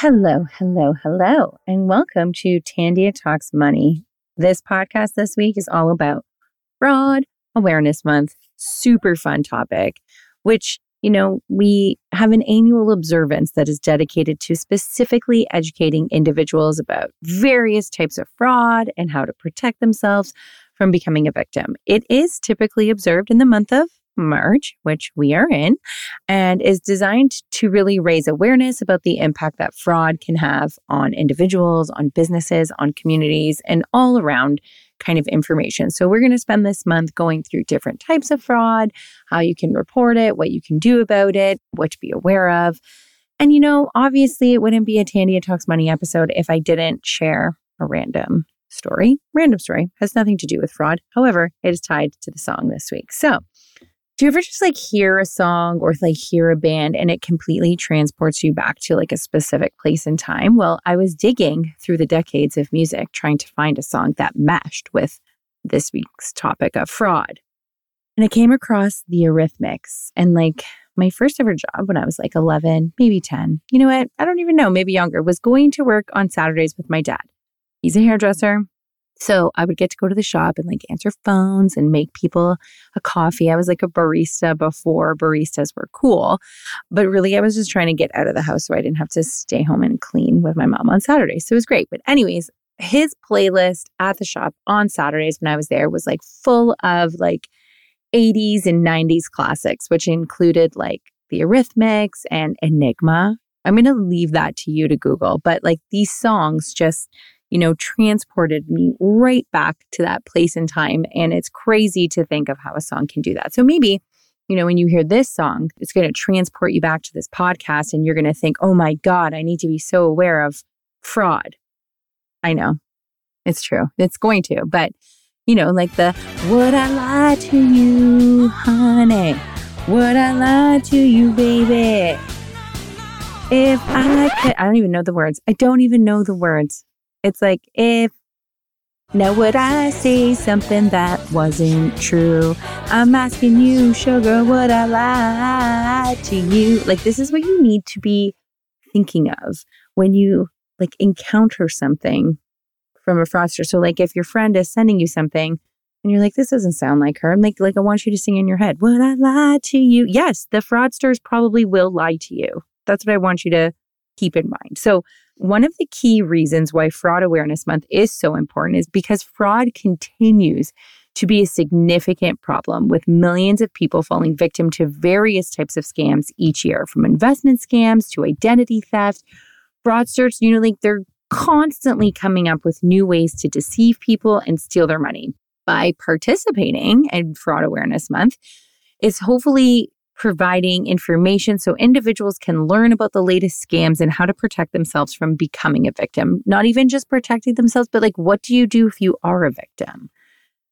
Hello, hello, hello, and welcome to Tandia Talks Money. This podcast this week is all about Fraud Awareness Month. Super fun topic, which, you know, we have an annual observance that is dedicated to specifically educating individuals about various types of fraud and how to protect themselves from becoming a victim. It is typically observed in the month of March, which we are in, and is designed to really raise awareness about the impact that fraud can have on individuals, on businesses, on communities, and all around kind of information. So, we're going to spend this month going through different types of fraud, how you can report it, what you can do about it, what to be aware of. And, you know, obviously, it wouldn't be a Tandia Talks Money episode if I didn't share a random story. Random story has nothing to do with fraud. However, it is tied to the song this week. So, do you ever just like hear a song or like hear a band and it completely transports you back to like a specific place and time? Well, I was digging through the decades of music trying to find a song that meshed with this week's topic of fraud. And I came across the Eurythmics and like my first ever job when I was like 11, maybe 10. You know what? I don't even know, maybe younger, was going to work on Saturdays with my dad. He's a hairdresser. So I would get to go to the shop and like answer phones and make people a coffee. I was like a barista before baristas were cool. But really, I was just trying to get out of the house so I didn't have to stay home and clean with my mom on Saturdays. So it was great. But, anyways, his playlist at the shop on Saturdays when I was there was like full of like 80s and 90s classics, which included like the Eurythmics and Enigma. I'm going to leave that to you to Google, but like these songs just you know, transported me right back to that place and time. And it's crazy to think of how a song can do that. So maybe, you know, when you hear this song, it's going to transport you back to this podcast and you're going to think, oh my God, I need to be so aware of fraud. I know it's true. It's going to, but you know, like the would I lie to you, honey? Would I lie to you, baby? If I could, I don't even know the words. I don't even know the words. It's like, if now would I say something that wasn't true? I'm asking you, sugar, would I lie to you? Like, this is what you need to be thinking of when you like encounter something from a fraudster. So, like, if your friend is sending you something and you're like, this doesn't sound like her, I'm like, like I want you to sing in your head, would I lie to you? Yes, the fraudsters probably will lie to you. That's what I want you to keep in mind. So, one of the key reasons why Fraud Awareness Month is so important is because fraud continues to be a significant problem with millions of people falling victim to various types of scams each year, from investment scams to identity theft. Fraudsters, like they're constantly coming up with new ways to deceive people and steal their money. By participating in Fraud Awareness Month, is hopefully providing information so individuals can learn about the latest scams and how to protect themselves from becoming a victim. Not even just protecting themselves, but like, what do you do if you are a victim?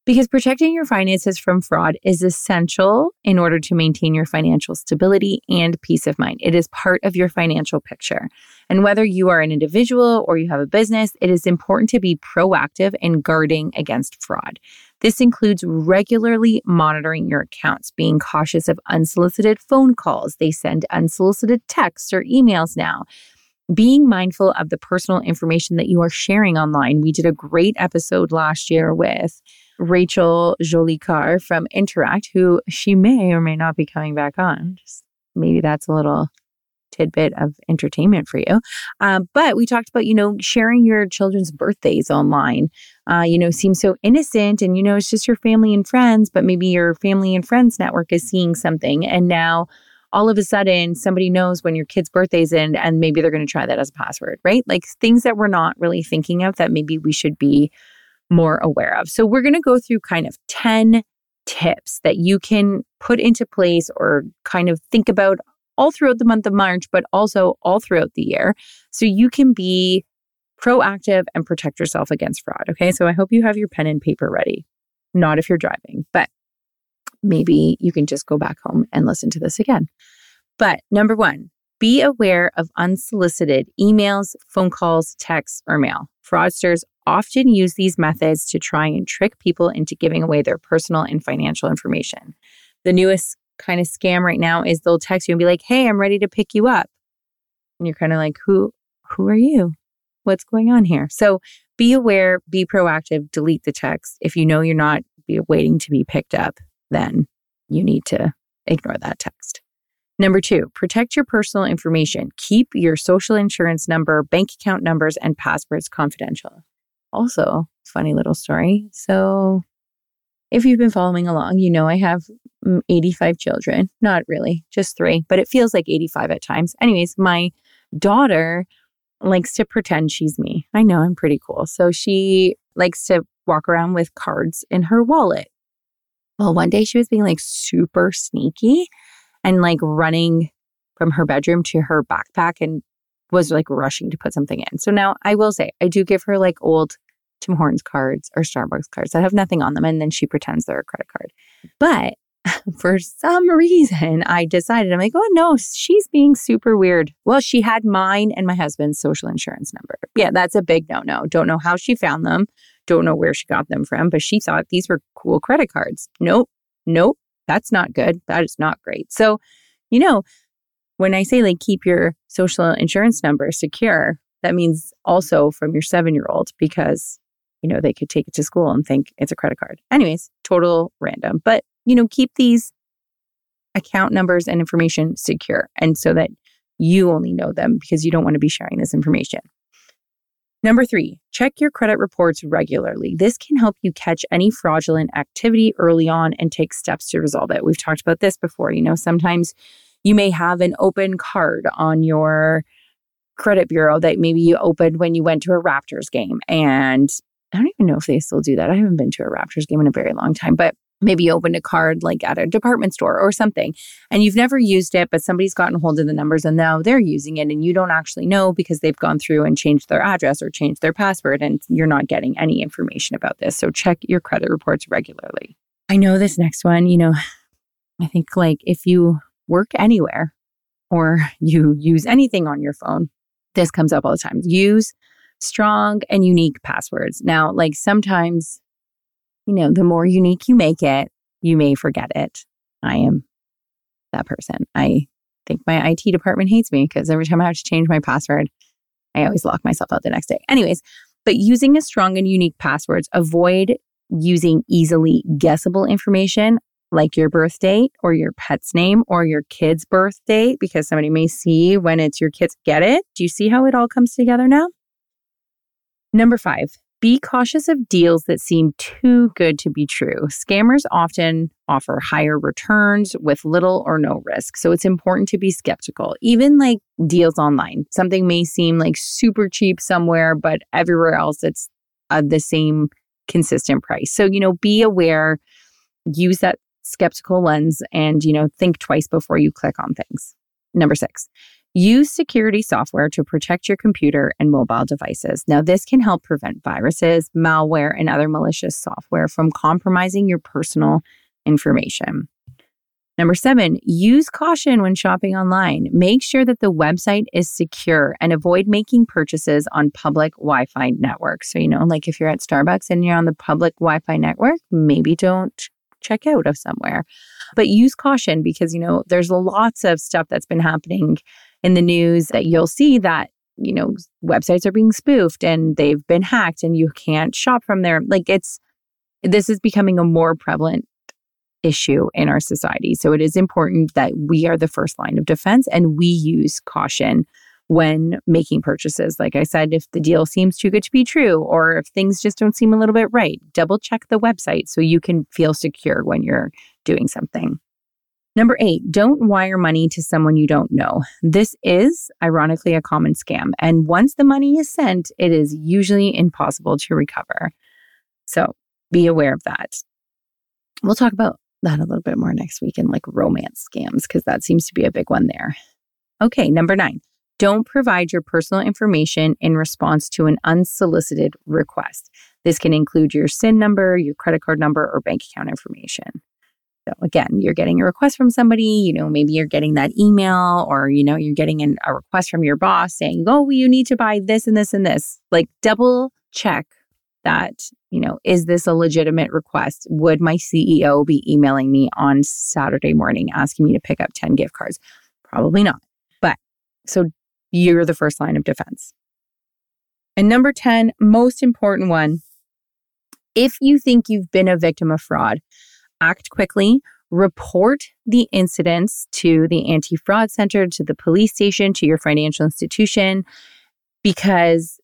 Because protecting your finances from fraud is essential in order to maintain your financial stability and peace of mind. It is part of your financial picture. And whether you are an individual or you have a business, it is important to be proactive in guarding against fraud. This includes regularly monitoring your accounts, being cautious of unsolicited phone calls. They send unsolicited texts or emails now. Being mindful of the personal information that you are sharing online. We did a great episode last year with Rachel Jolicoeur from Interac, who she may or may not be coming back on. Just maybe that's a little tidbit of entertainment for you. Um, but we talked about, you know, sharing your children's birthdays online, uh, you know, seems so innocent and, you know, it's just your family and friends, but maybe your family and friends network is seeing something. And now all of a sudden somebody knows when your kid's birthday's in and maybe they're going to try that as a password, right? Like things that we're not really thinking of that maybe we should be more aware of. So we're going to go through kind of 10 tips that you can put into place or kind of think about all throughout the month of March, but also all throughout the year. So you can be proactive and protect yourself against fraud. Okay. So I hope you have your pen and paper ready. Not if you're driving, but maybe you can just go back home and listen to this again. But number one, be aware of unsolicited emails, phone calls, texts, or mail. Fraudsters often use these methods to try and trick people into giving away their personal and financial information. The newest kind of scam right now is they'll text you and be like, "Hey, I'm ready to pick you up." And you're kind of like, "Who who are you? What's going on here?" So, be aware, be proactive, delete the text. If you know you're not waiting to be picked up, then you need to ignore that text. Number two, protect your personal information. Keep your social insurance number, bank account numbers, and passwords confidential. Also, funny little story. So, if you've been following along, you know I have mm, 85 children. Not really, just three, but it feels like 85 at times. Anyways, my daughter likes to pretend she's me. I know I'm pretty cool. So, she likes to walk around with cards in her wallet. Well, one day she was being like super sneaky and like running from her bedroom to her backpack and was like rushing to put something in. So now I will say, I do give her like old Tim Hortons cards or Starbucks cards that have nothing on them. And then she pretends they're a credit card. But for some reason, I decided, I'm like, oh no, she's being super weird. Well, she had mine and my husband's social insurance number. Yeah, that's a big no no. Don't know how she found them. Don't know where she got them from, but she thought these were cool credit cards. Nope, nope. That's not good. That is not great. So, you know, when I say like keep your social insurance number secure, that means also from your seven year old because, you know, they could take it to school and think it's a credit card. Anyways, total random. But, you know, keep these account numbers and information secure. And so that you only know them because you don't want to be sharing this information. Number three, check your credit reports regularly. This can help you catch any fraudulent activity early on and take steps to resolve it. We've talked about this before. You know, sometimes you may have an open card on your credit bureau that maybe you opened when you went to a Raptors game. And I don't even know if they still do that. I haven't been to a Raptors game in a very long time, but maybe you opened a card like at a department store or something and you've never used it but somebody's gotten hold of the numbers and now they're using it and you don't actually know because they've gone through and changed their address or changed their password and you're not getting any information about this. So check your credit reports regularly. I know this next one you know i think like if you work anywhere or you use anything on your phone this comes up all the time. Use strong and unique passwords. Now like sometimes you know, the more unique you make it, you may forget it. I am that person. I think my IT department hates me because every time I have to change my password, I always lock myself out the next day. Anyways, but using a strong and unique passwords, avoid using easily guessable information like your birth date or your pet's name or your kid's birth date because somebody may see when it's your kids. Get it? Do you see how it all comes together now? Number five, be cautious of deals that seem too good to be true. Scammers often offer higher returns with little or no risk. So it's important to be skeptical. Even like deals online, something may seem like super cheap somewhere, but everywhere else it's uh, the same consistent price. So, you know, be aware, use that skeptical lens and, you know, think twice before you click on things. Number six, Use security software to protect your computer and mobile devices. Now, this can help prevent viruses, malware, and other malicious software from compromising your personal information. Number seven, use caution when shopping online. Make sure that the website is secure and avoid making purchases on public Wi Fi networks. So, you know, like if you're at Starbucks and you're on the public Wi Fi network, maybe don't check out of somewhere. But use caution because, you know, there's lots of stuff that's been happening in the news that you'll see that you know websites are being spoofed and they've been hacked and you can't shop from there like it's this is becoming a more prevalent issue in our society so it is important that we are the first line of defense and we use caution when making purchases like i said if the deal seems too good to be true or if things just don't seem a little bit right double check the website so you can feel secure when you're doing something Number eight, don't wire money to someone you don't know. This is, ironically, a common scam. And once the money is sent, it is usually impossible to recover. So be aware of that. We'll talk about that a little bit more next week in like romance scams, because that seems to be a big one there. Okay, number nine, don't provide your personal information in response to an unsolicited request. This can include your SIN number, your credit card number, or bank account information. So again, you're getting a request from somebody, you know, maybe you're getting that email or, you know, you're getting an, a request from your boss saying, oh, you need to buy this and this and this. Like double check that, you know, is this a legitimate request? Would my CEO be emailing me on Saturday morning asking me to pick up 10 gift cards? Probably not. But so you're the first line of defense. And number 10, most important one, if you think you've been a victim of fraud, act quickly, report the incidents to the anti fraud center, to the police station, to your financial institution, because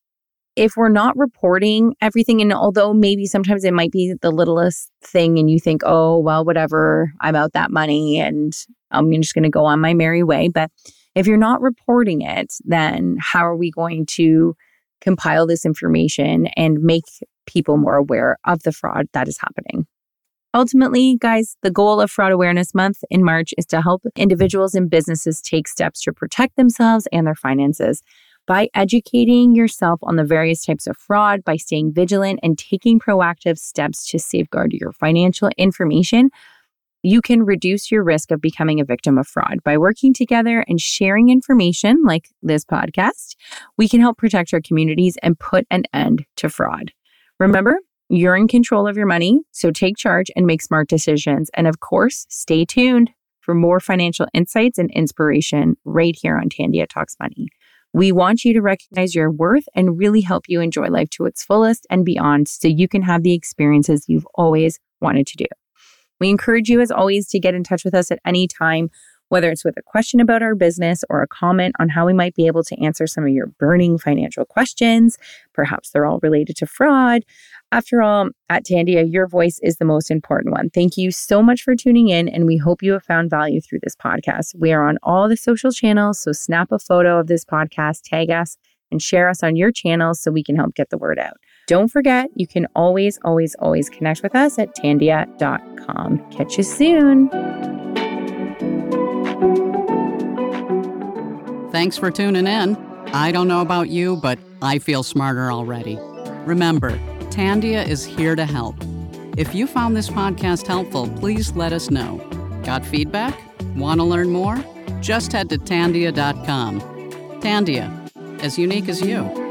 if we're not reporting everything, and although maybe sometimes it might be the littlest thing, and you think, oh, well, whatever, I'm out that money and I'm just going to go on my merry way. But if you're not reporting it, then how are we going to compile this information and make people more aware of the fraud that is happening? Ultimately, guys, the goal of Fraud Awareness Month in March is to help individuals and businesses take steps to protect themselves and their finances. By educating yourself on the various types of fraud, by staying vigilant and taking proactive steps to safeguard your financial information, you can reduce your risk of becoming a victim of fraud. By working together and sharing information like this podcast, we can help protect our communities and put an end to fraud. Remember, you're in control of your money, so take charge and make smart decisions. And of course, stay tuned for more financial insights and inspiration right here on Tandia Talks Money. We want you to recognize your worth and really help you enjoy life to its fullest and beyond so you can have the experiences you've always wanted to do. We encourage you, as always, to get in touch with us at any time whether it's with a question about our business or a comment on how we might be able to answer some of your burning financial questions. Perhaps they're all related to fraud. After all, at Tandia, your voice is the most important one. Thank you so much for tuning in, and we hope you have found value through this podcast. We are on all the social channels, so snap a photo of this podcast, tag us, and share us on your channels so we can help get the word out. Don't forget, you can always, always, always connect with us at tandia.com. Catch you soon. Thanks for tuning in. I don't know about you, but I feel smarter already. Remember, Tandia is here to help. If you found this podcast helpful, please let us know. Got feedback? Want to learn more? Just head to tandia.com. Tandia, as unique as you.